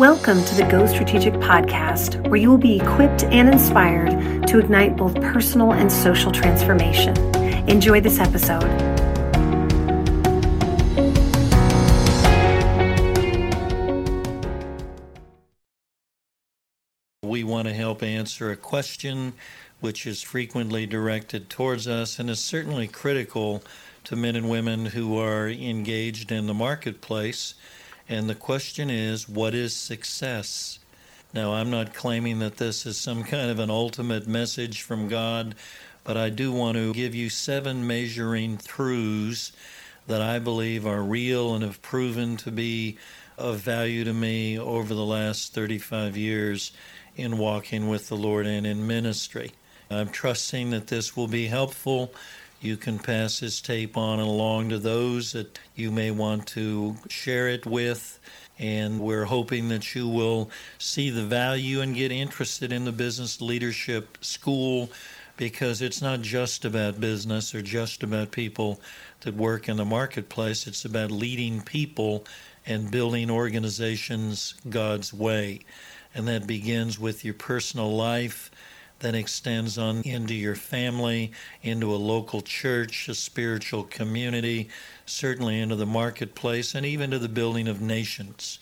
Welcome to the Go Strategic podcast, where you will be equipped and inspired to ignite both personal and social transformation. Enjoy this episode. We want to help answer a question which is frequently directed towards us and is certainly critical to men and women who are engaged in the marketplace and the question is, what is success? Now, I'm not claiming that this is some kind of an ultimate message from God, but I do want to give you seven measuring truths that I believe are real and have proven to be of value to me over the last 35 years in walking with the Lord and in ministry. I'm trusting that this will be helpful you can pass this tape on and along to those that you may want to share it with. And we're hoping that you will see the value and get interested in the business leadership school because it's not just about business or just about people that work in the marketplace. It's about leading people and building organizations God's way. And that begins with your personal life that extends on into your family, into a local church, a spiritual community, certainly into the marketplace, and even to the building of nations.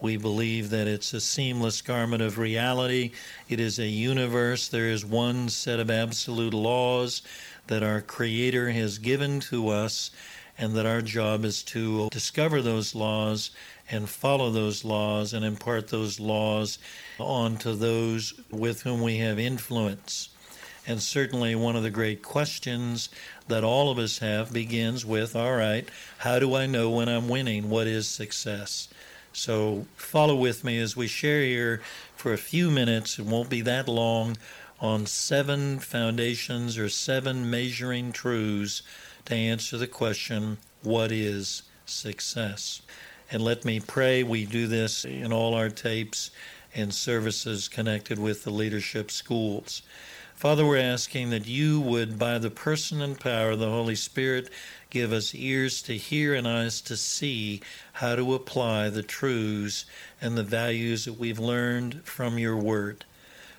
We believe that it's a seamless garment of reality. It is a universe. There is one set of absolute laws that our Creator has given to us, and that our job is to discover those laws and follow those laws and impart those laws on to those with whom we have influence. And certainly, one of the great questions that all of us have begins with all right, how do I know when I'm winning? What is success? So, follow with me as we share here for a few minutes, it won't be that long, on seven foundations or seven measuring truths to answer the question what is success? And let me pray. We do this in all our tapes and services connected with the leadership schools. Father, we're asking that you would, by the person and power of the Holy Spirit, give us ears to hear and eyes to see how to apply the truths and the values that we've learned from your word.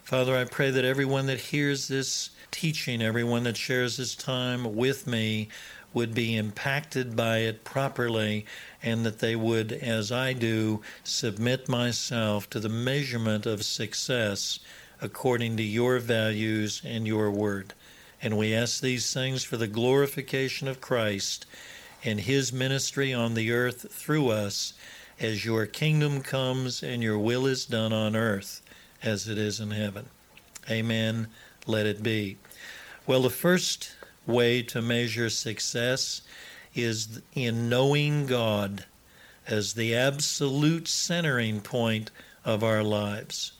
Father, I pray that everyone that hears this teaching, everyone that shares this time with me, would be impacted by it properly and that they would, as I do, submit myself to the measurement of success according to your values and your word. And we ask these things for the glorification of Christ and his ministry on the earth through us as your kingdom comes and your will is done on earth as it is in heaven. Amen. Let it be. Well, the first way to measure success is in knowing God as the absolute centering point of our lives.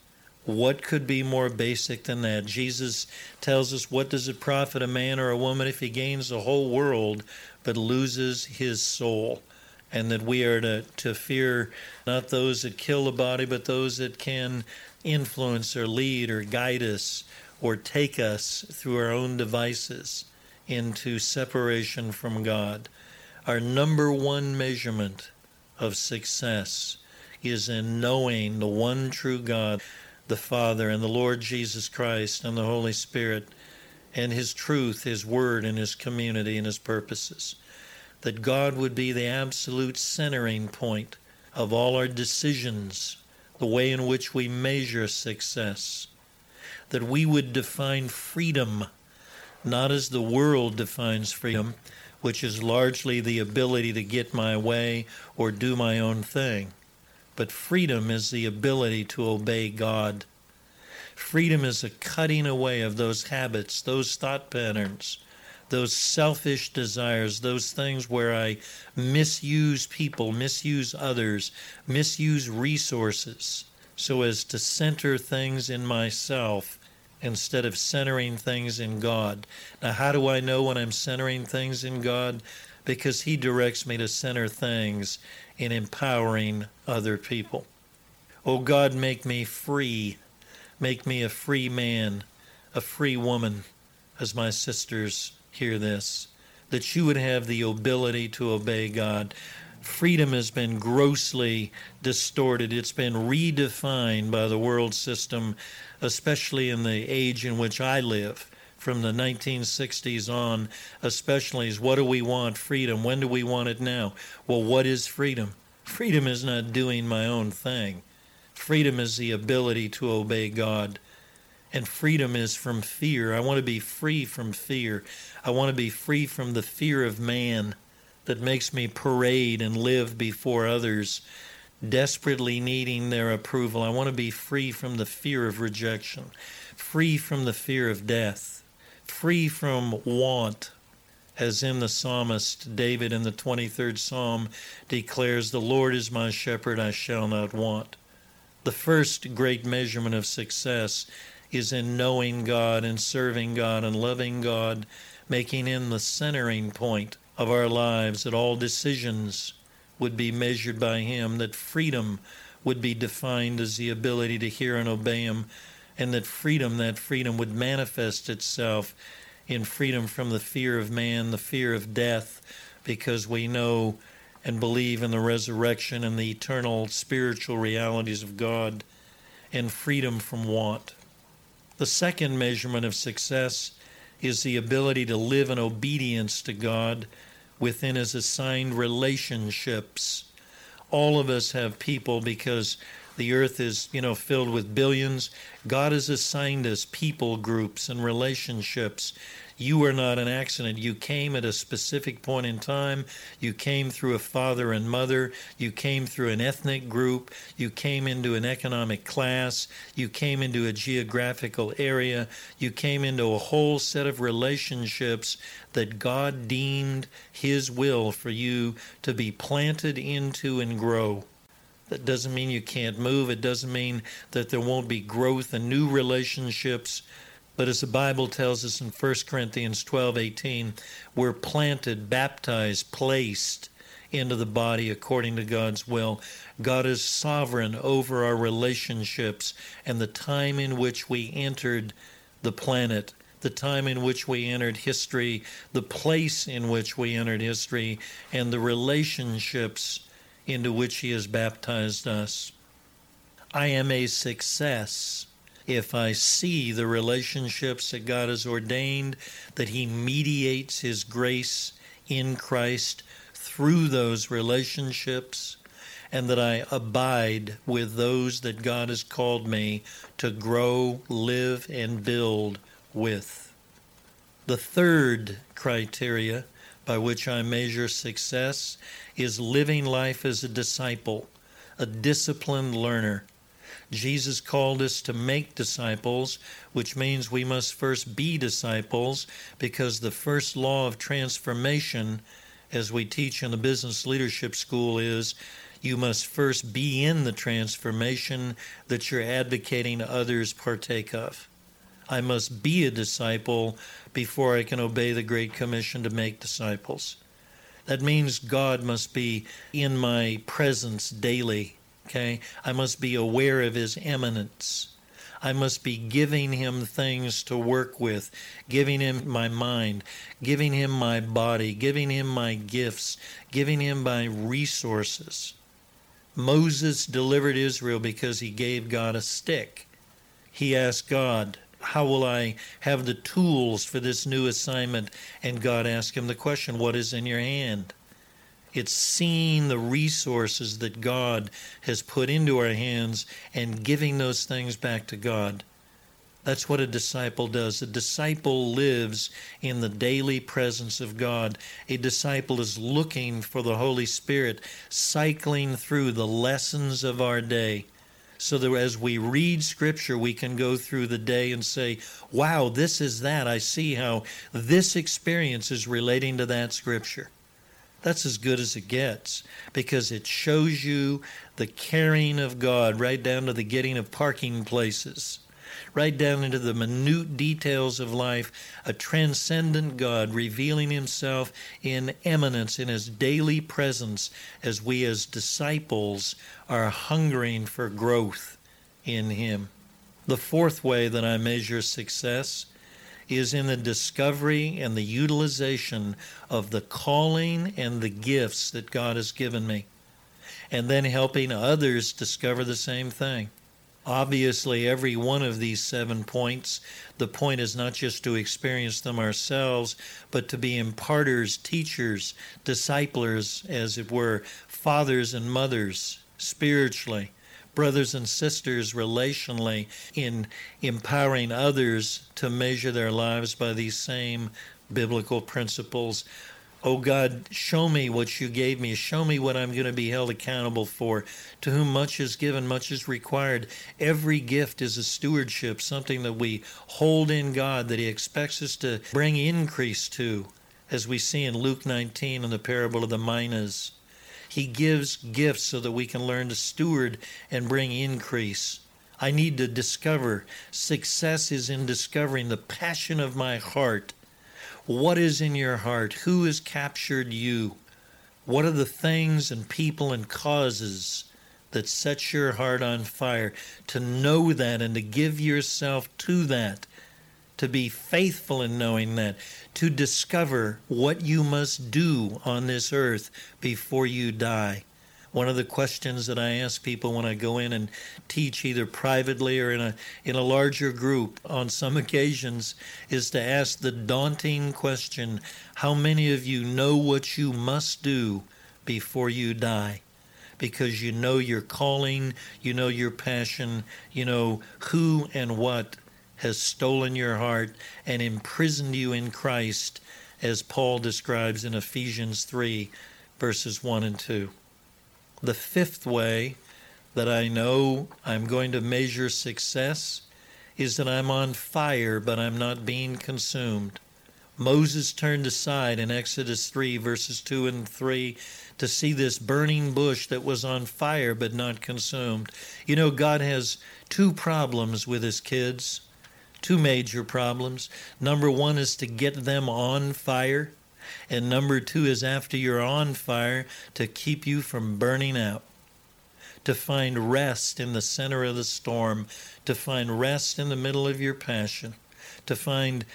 What could be more basic than that? Jesus tells us, What does it profit a man or a woman if he gains the whole world but loses his soul? And that we are to, to fear not those that kill the body, but those that can influence or lead or guide us or take us through our own devices into separation from God. Our number one measurement of success is in knowing the one true God, the Father, and the Lord Jesus Christ, and the Holy Spirit, and His truth, His word, and His community, and His purposes. That God would be the absolute centering point of all our decisions, the way in which we measure success. That we would define freedom not as the world defines freedom, which is largely the ability to get my way or do my own thing, but freedom is the ability to obey God. Freedom is a cutting away of those habits, those thought patterns, those selfish desires, those things where I misuse people, misuse others, misuse resources so as to center things in myself instead of centering things in God. Now, how do I know when I'm centering things in God? Because He directs me to center things in empowering other people. Oh God, make me free. Make me a free man, a free woman, as my sisters hear this, that you would have the ability to obey God. Freedom has been grossly distorted. It's been redefined by the world system, especially in the age in which I live. From the 1960s on, especially, is what do we want? Freedom. When do we want it now? Well, what is freedom? Freedom is not doing my own thing. Freedom is the ability to obey God. And freedom is from fear. I want to be free from fear. I want to be free from the fear of man that makes me parade and live before others, desperately needing their approval. I want to be free from the fear of rejection, free from the fear of death, free from want. As in the psalmist David in the 23rd Psalm declares, The Lord is my shepherd, I shall not want. The first great measurement of success is in knowing God and serving God and loving God, making Him the centering point of our lives, that all decisions would be measured by Him, that freedom would be defined as the ability to hear and obey Him, and that freedom, that freedom would manifest itself in freedom from the fear of man, the fear of death, because we know and believe in the resurrection and the eternal spiritual realities of God, and freedom from want. The second measurement of success is the ability to live in obedience to God within his assigned relationships. All of us have people because the earth is, you know, filled with billions. God has assigned us people groups and relationships you were not an accident. You came at a specific point in time. You came through a father and mother. You came through an ethnic group. You came into an economic class. You came into a geographical area. You came into a whole set of relationships that God deemed His will for you to be planted into and grow. That doesn't mean you can't move. It doesn't mean that there won't be growth and new relationships but as the Bible tells us in 1 Corinthians 12 18, we're planted, baptized, placed into the body according to God's will. God is sovereign over our relationships and the time in which we entered the planet, the time in which we entered history, the place in which we entered history, and the relationships into which He has baptized us. I am a success if I see the relationships that God has ordained, that He mediates His grace in Christ through those relationships, and that I abide with those that God has called me to grow, live, and build with. The third criteria by which I measure success is living life as a disciple, a disciplined learner. Jesus called us to make disciples, which means we must first be disciples because the first law of transformation, as we teach in the business leadership school, is you must first be in the transformation that you're advocating others partake of. I must be a disciple before I can obey the Great Commission to make disciples. That means God must be in my presence daily Okay? I must be aware of his immanence. I must be giving him things to work with, giving him my mind, giving him my body, giving him my gifts, giving him my resources. Moses delivered Israel because he gave God a stick. He asked God, How will I have the tools for this new assignment? And God asked him the question, What is in your hand? It's seeing the resources that God has put into our hands and giving those things back to God. That's what a disciple does. A disciple lives in the daily presence of God. A disciple is looking for the Holy Spirit, cycling through the lessons of our day. So that as we read Scripture, we can go through the day and say, wow, this is that. I see how this experience is relating to that Scripture that's as good as it gets because it shows you the caring of God right down to the getting of parking places, right down into the minute details of life. A transcendent God revealing himself in immanence in his daily presence as we as disciples are hungering for growth in him. The fourth way that I measure success is in the discovery and the utilization of the calling and the gifts that God has given me, and then helping others discover the same thing. Obviously, every one of these seven points, the point is not just to experience them ourselves, but to be imparters, teachers, disciplers, as it were, fathers and mothers spiritually, brothers and sisters relationally, in empowering others to measure their lives by these same biblical principles Oh God, show me what you gave me. Show me what I'm going to be held accountable for. To whom much is given, much is required. Every gift is a stewardship, something that we hold in God that He expects us to bring increase to, as we see in Luke 19 in the parable of the minas. He gives gifts so that we can learn to steward and bring increase. I need to discover. Success is in discovering the passion of my heart what is in your heart? Who has captured you? What are the things and people and causes that set your heart on fire? To know that and to give yourself to that, to be faithful in knowing that, to discover what you must do on this earth before you die. One of the questions that I ask people when I go in and teach either privately or in a in a larger group on some occasions is to ask the daunting question, how many of you know what you must do before you die? Because you know your calling, you know your passion, you know who and what has stolen your heart and imprisoned you in Christ, as Paul describes in Ephesians 3, verses 1 and 2. The fifth way that I know I'm going to measure success is that I'm on fire, but I'm not being consumed. Moses turned aside in Exodus 3, verses 2 and 3, to see this burning bush that was on fire but not consumed. You know, God has two problems with his kids, two major problems. Number one is to get them on fire. And number two is after you're on fire, to keep you from burning out. To find rest in the center of the storm, to find rest in the middle of your passion, to find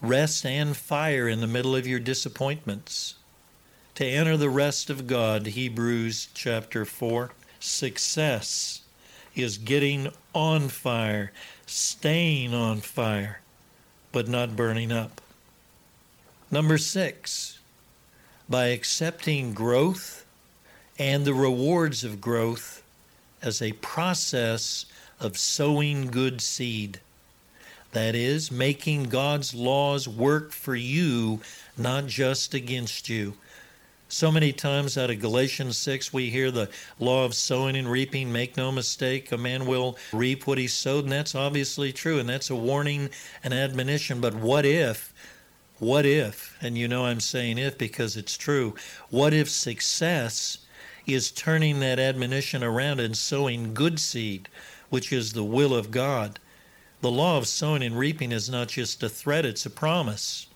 rest and fire in the middle of your disappointments. To enter the rest of God, Hebrews chapter 4. Success is getting on fire, staying on fire, but not burning up. Number six, by accepting growth and the rewards of growth as a process of sowing good seed. That is, making God's laws work for you, not just against you. So many times out of Galatians 6, we hear the law of sowing and reaping. Make no mistake, a man will reap what he sowed, and that's obviously true, and that's a warning and admonition. But what if what if, and you know I'm saying if because it's true, what if success is turning that admonition around and sowing good seed, which is the will of God? The law of sowing and reaping is not just a threat, it's a promise.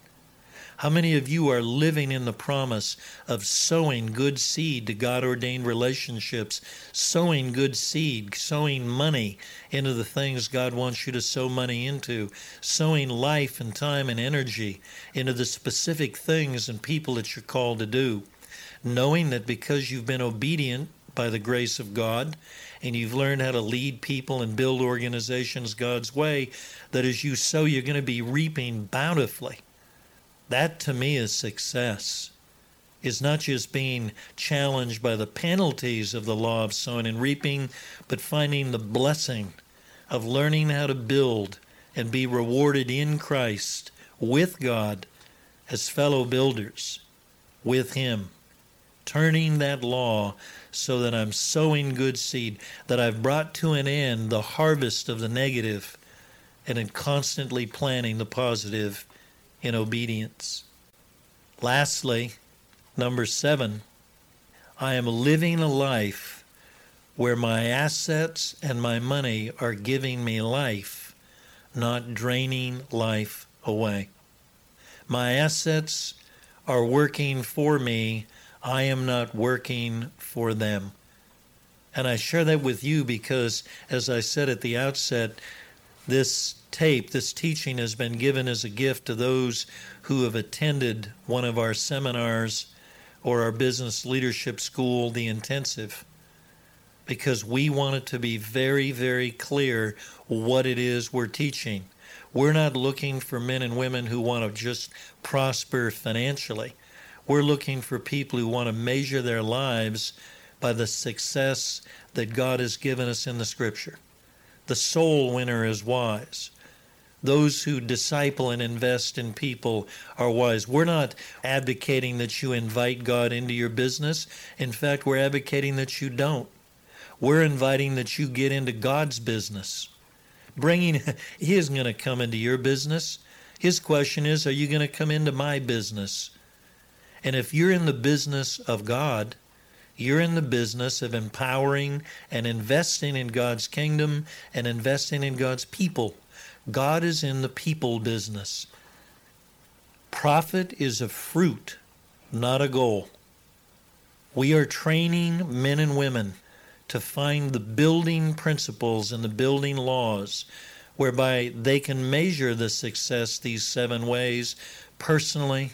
How many of you are living in the promise of sowing good seed to God ordained relationships, sowing good seed, sowing money into the things God wants you to sow money into, sowing life and time and energy into the specific things and people that you're called to do, knowing that because you've been obedient by the grace of God and you've learned how to lead people and build organizations God's way, that as you sow, you're going to be reaping bountifully. That to me is success. Is not just being challenged by the penalties of the law of sowing and reaping, but finding the blessing of learning how to build and be rewarded in Christ with God as fellow builders with Him. Turning that law so that I'm sowing good seed, that I've brought to an end the harvest of the negative, and in constantly planting the positive in obedience. Lastly, number seven, I am living a life where my assets and my money are giving me life, not draining life away. My assets are working for me. I am not working for them. And I share that with you because, as I said at the outset, this tape, this teaching has been given as a gift to those who have attended one of our seminars or our business leadership school, the intensive, because we want it to be very, very clear what it is we're teaching. We're not looking for men and women who want to just prosper financially. We're looking for people who want to measure their lives by the success that God has given us in the Scripture. The soul winner is wise. Those who disciple and invest in people are wise. We're not advocating that you invite God into your business. In fact, we're advocating that you don't. We're inviting that you get into God's business. Bringing, He isn't going to come into your business. His question is, Are you going to come into my business? And if you're in the business of God, you're in the business of empowering and investing in God's kingdom and investing in God's people. God is in the people business. Profit is a fruit, not a goal. We are training men and women to find the building principles and the building laws whereby they can measure the success these seven ways personally,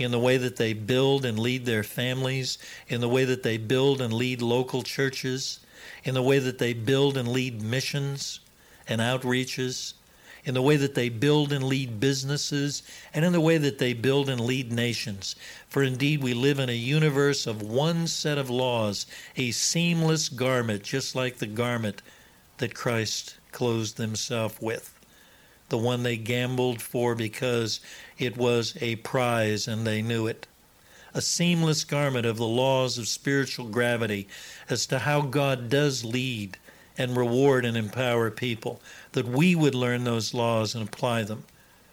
in the way that they build and lead their families, in the way that they build and lead local churches, in the way that they build and lead missions and outreaches, in the way that they build and lead businesses, and in the way that they build and lead nations. For indeed, we live in a universe of one set of laws, a seamless garment, just like the garment that Christ clothed himself with the one they gambled for because it was a prize and they knew it. A seamless garment of the laws of spiritual gravity as to how God does lead and reward and empower people, that we would learn those laws and apply them,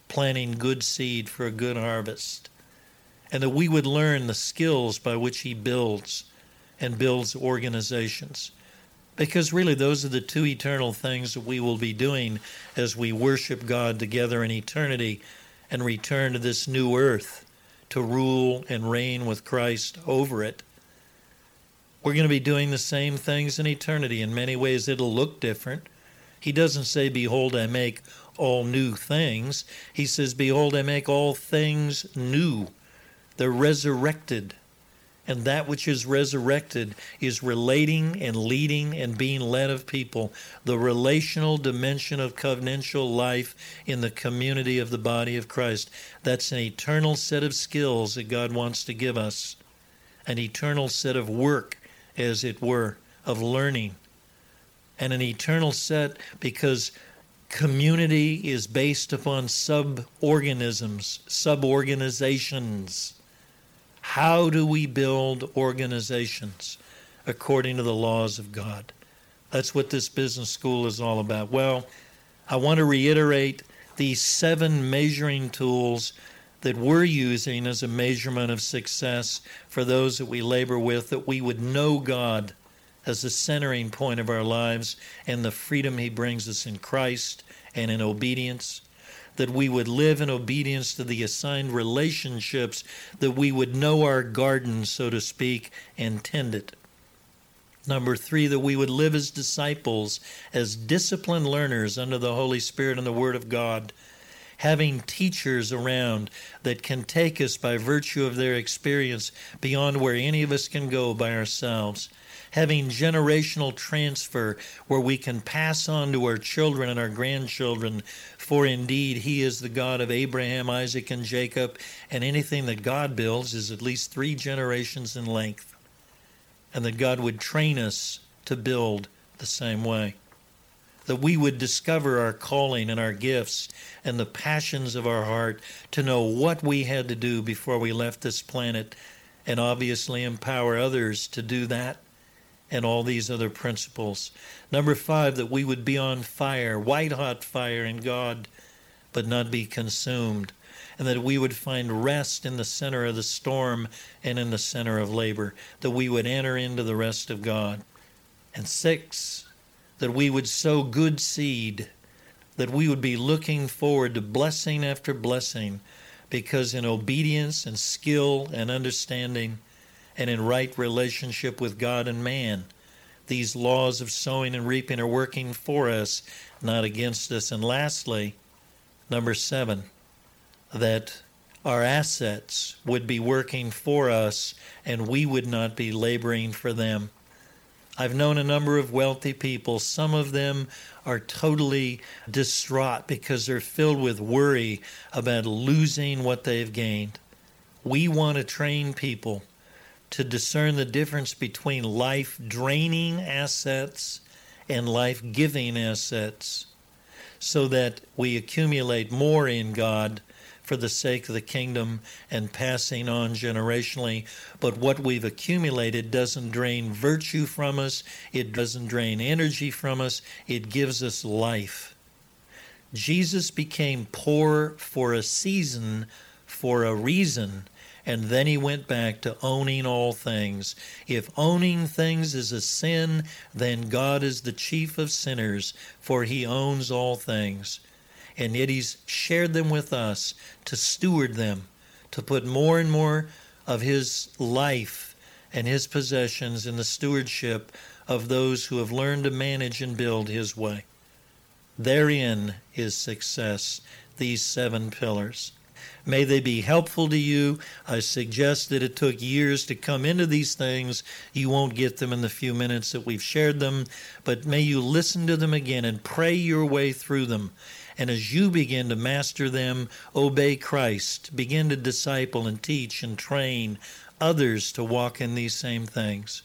planting good seed for a good harvest, and that we would learn the skills by which He builds and builds organizations because really, those are the two eternal things that we will be doing as we worship God together in eternity and return to this new earth to rule and reign with Christ over it. We're going to be doing the same things in eternity. In many ways, it'll look different. He doesn't say, Behold, I make all new things. He says, Behold, I make all things new. They're resurrected and that which is resurrected is relating and leading and being led of people. The relational dimension of covenantal life in the community of the body of Christ. That's an eternal set of skills that God wants to give us, an eternal set of work, as it were, of learning, and an eternal set because community is based upon sub organisms, sub organizations how do we build organizations according to the laws of God? That's what this business school is all about. Well, I want to reiterate these seven measuring tools that we're using as a measurement of success for those that we labor with, that we would know God as the centering point of our lives and the freedom He brings us in Christ and in obedience that we would live in obedience to the assigned relationships, that we would know our garden, so to speak, and tend it. Number three, that we would live as disciples, as disciplined learners under the Holy Spirit and the Word of God, having teachers around that can take us by virtue of their experience beyond where any of us can go by ourselves having generational transfer where we can pass on to our children and our grandchildren. For indeed, He is the God of Abraham, Isaac, and Jacob, and anything that God builds is at least three generations in length. And that God would train us to build the same way. That we would discover our calling and our gifts and the passions of our heart to know what we had to do before we left this planet and obviously empower others to do that and all these other principles. Number five, that we would be on fire, white hot fire in God, but not be consumed. And that we would find rest in the center of the storm and in the center of labor. That we would enter into the rest of God. And six, that we would sow good seed. That we would be looking forward to blessing after blessing. Because in obedience and skill and understanding, and in right relationship with God and man, these laws of sowing and reaping are working for us, not against us. And lastly, number seven, that our assets would be working for us and we would not be laboring for them. I've known a number of wealthy people. Some of them are totally distraught because they're filled with worry about losing what they've gained. We want to train people to discern the difference between life draining assets and life giving assets so that we accumulate more in God for the sake of the kingdom and passing on generationally. But what we've accumulated doesn't drain virtue from us, it doesn't drain energy from us, it gives us life. Jesus became poor for a season, for a reason and then he went back to owning all things. If owning things is a sin, then God is the chief of sinners, for he owns all things. And yet he's shared them with us to steward them, to put more and more of his life and his possessions in the stewardship of those who have learned to manage and build his way. Therein is success, these seven pillars. May they be helpful to you. I suggest that it took years to come into these things. You won't get them in the few minutes that we've shared them, but may you listen to them again and pray your way through them. And as you begin to master them, obey Christ. Begin to disciple and teach and train others to walk in these same things.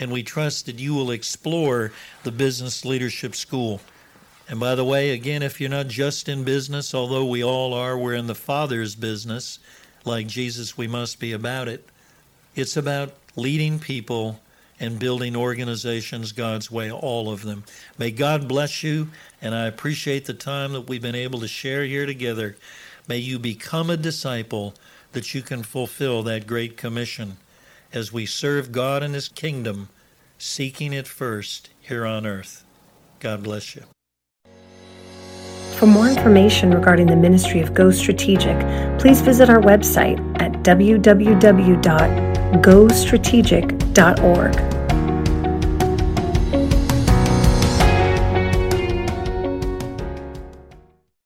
And we trust that you will explore the Business Leadership School. And by the way, again, if you're not just in business, although we all are, we're in the Father's business. Like Jesus, we must be about it. It's about leading people and building organizations God's way, all of them. May God bless you, and I appreciate the time that we've been able to share here together. May you become a disciple that you can fulfill that great commission as we serve God and His kingdom, seeking it first here on earth. God bless you. For more information regarding the ministry of Go Strategic, please visit our website at www.gostrategic.org.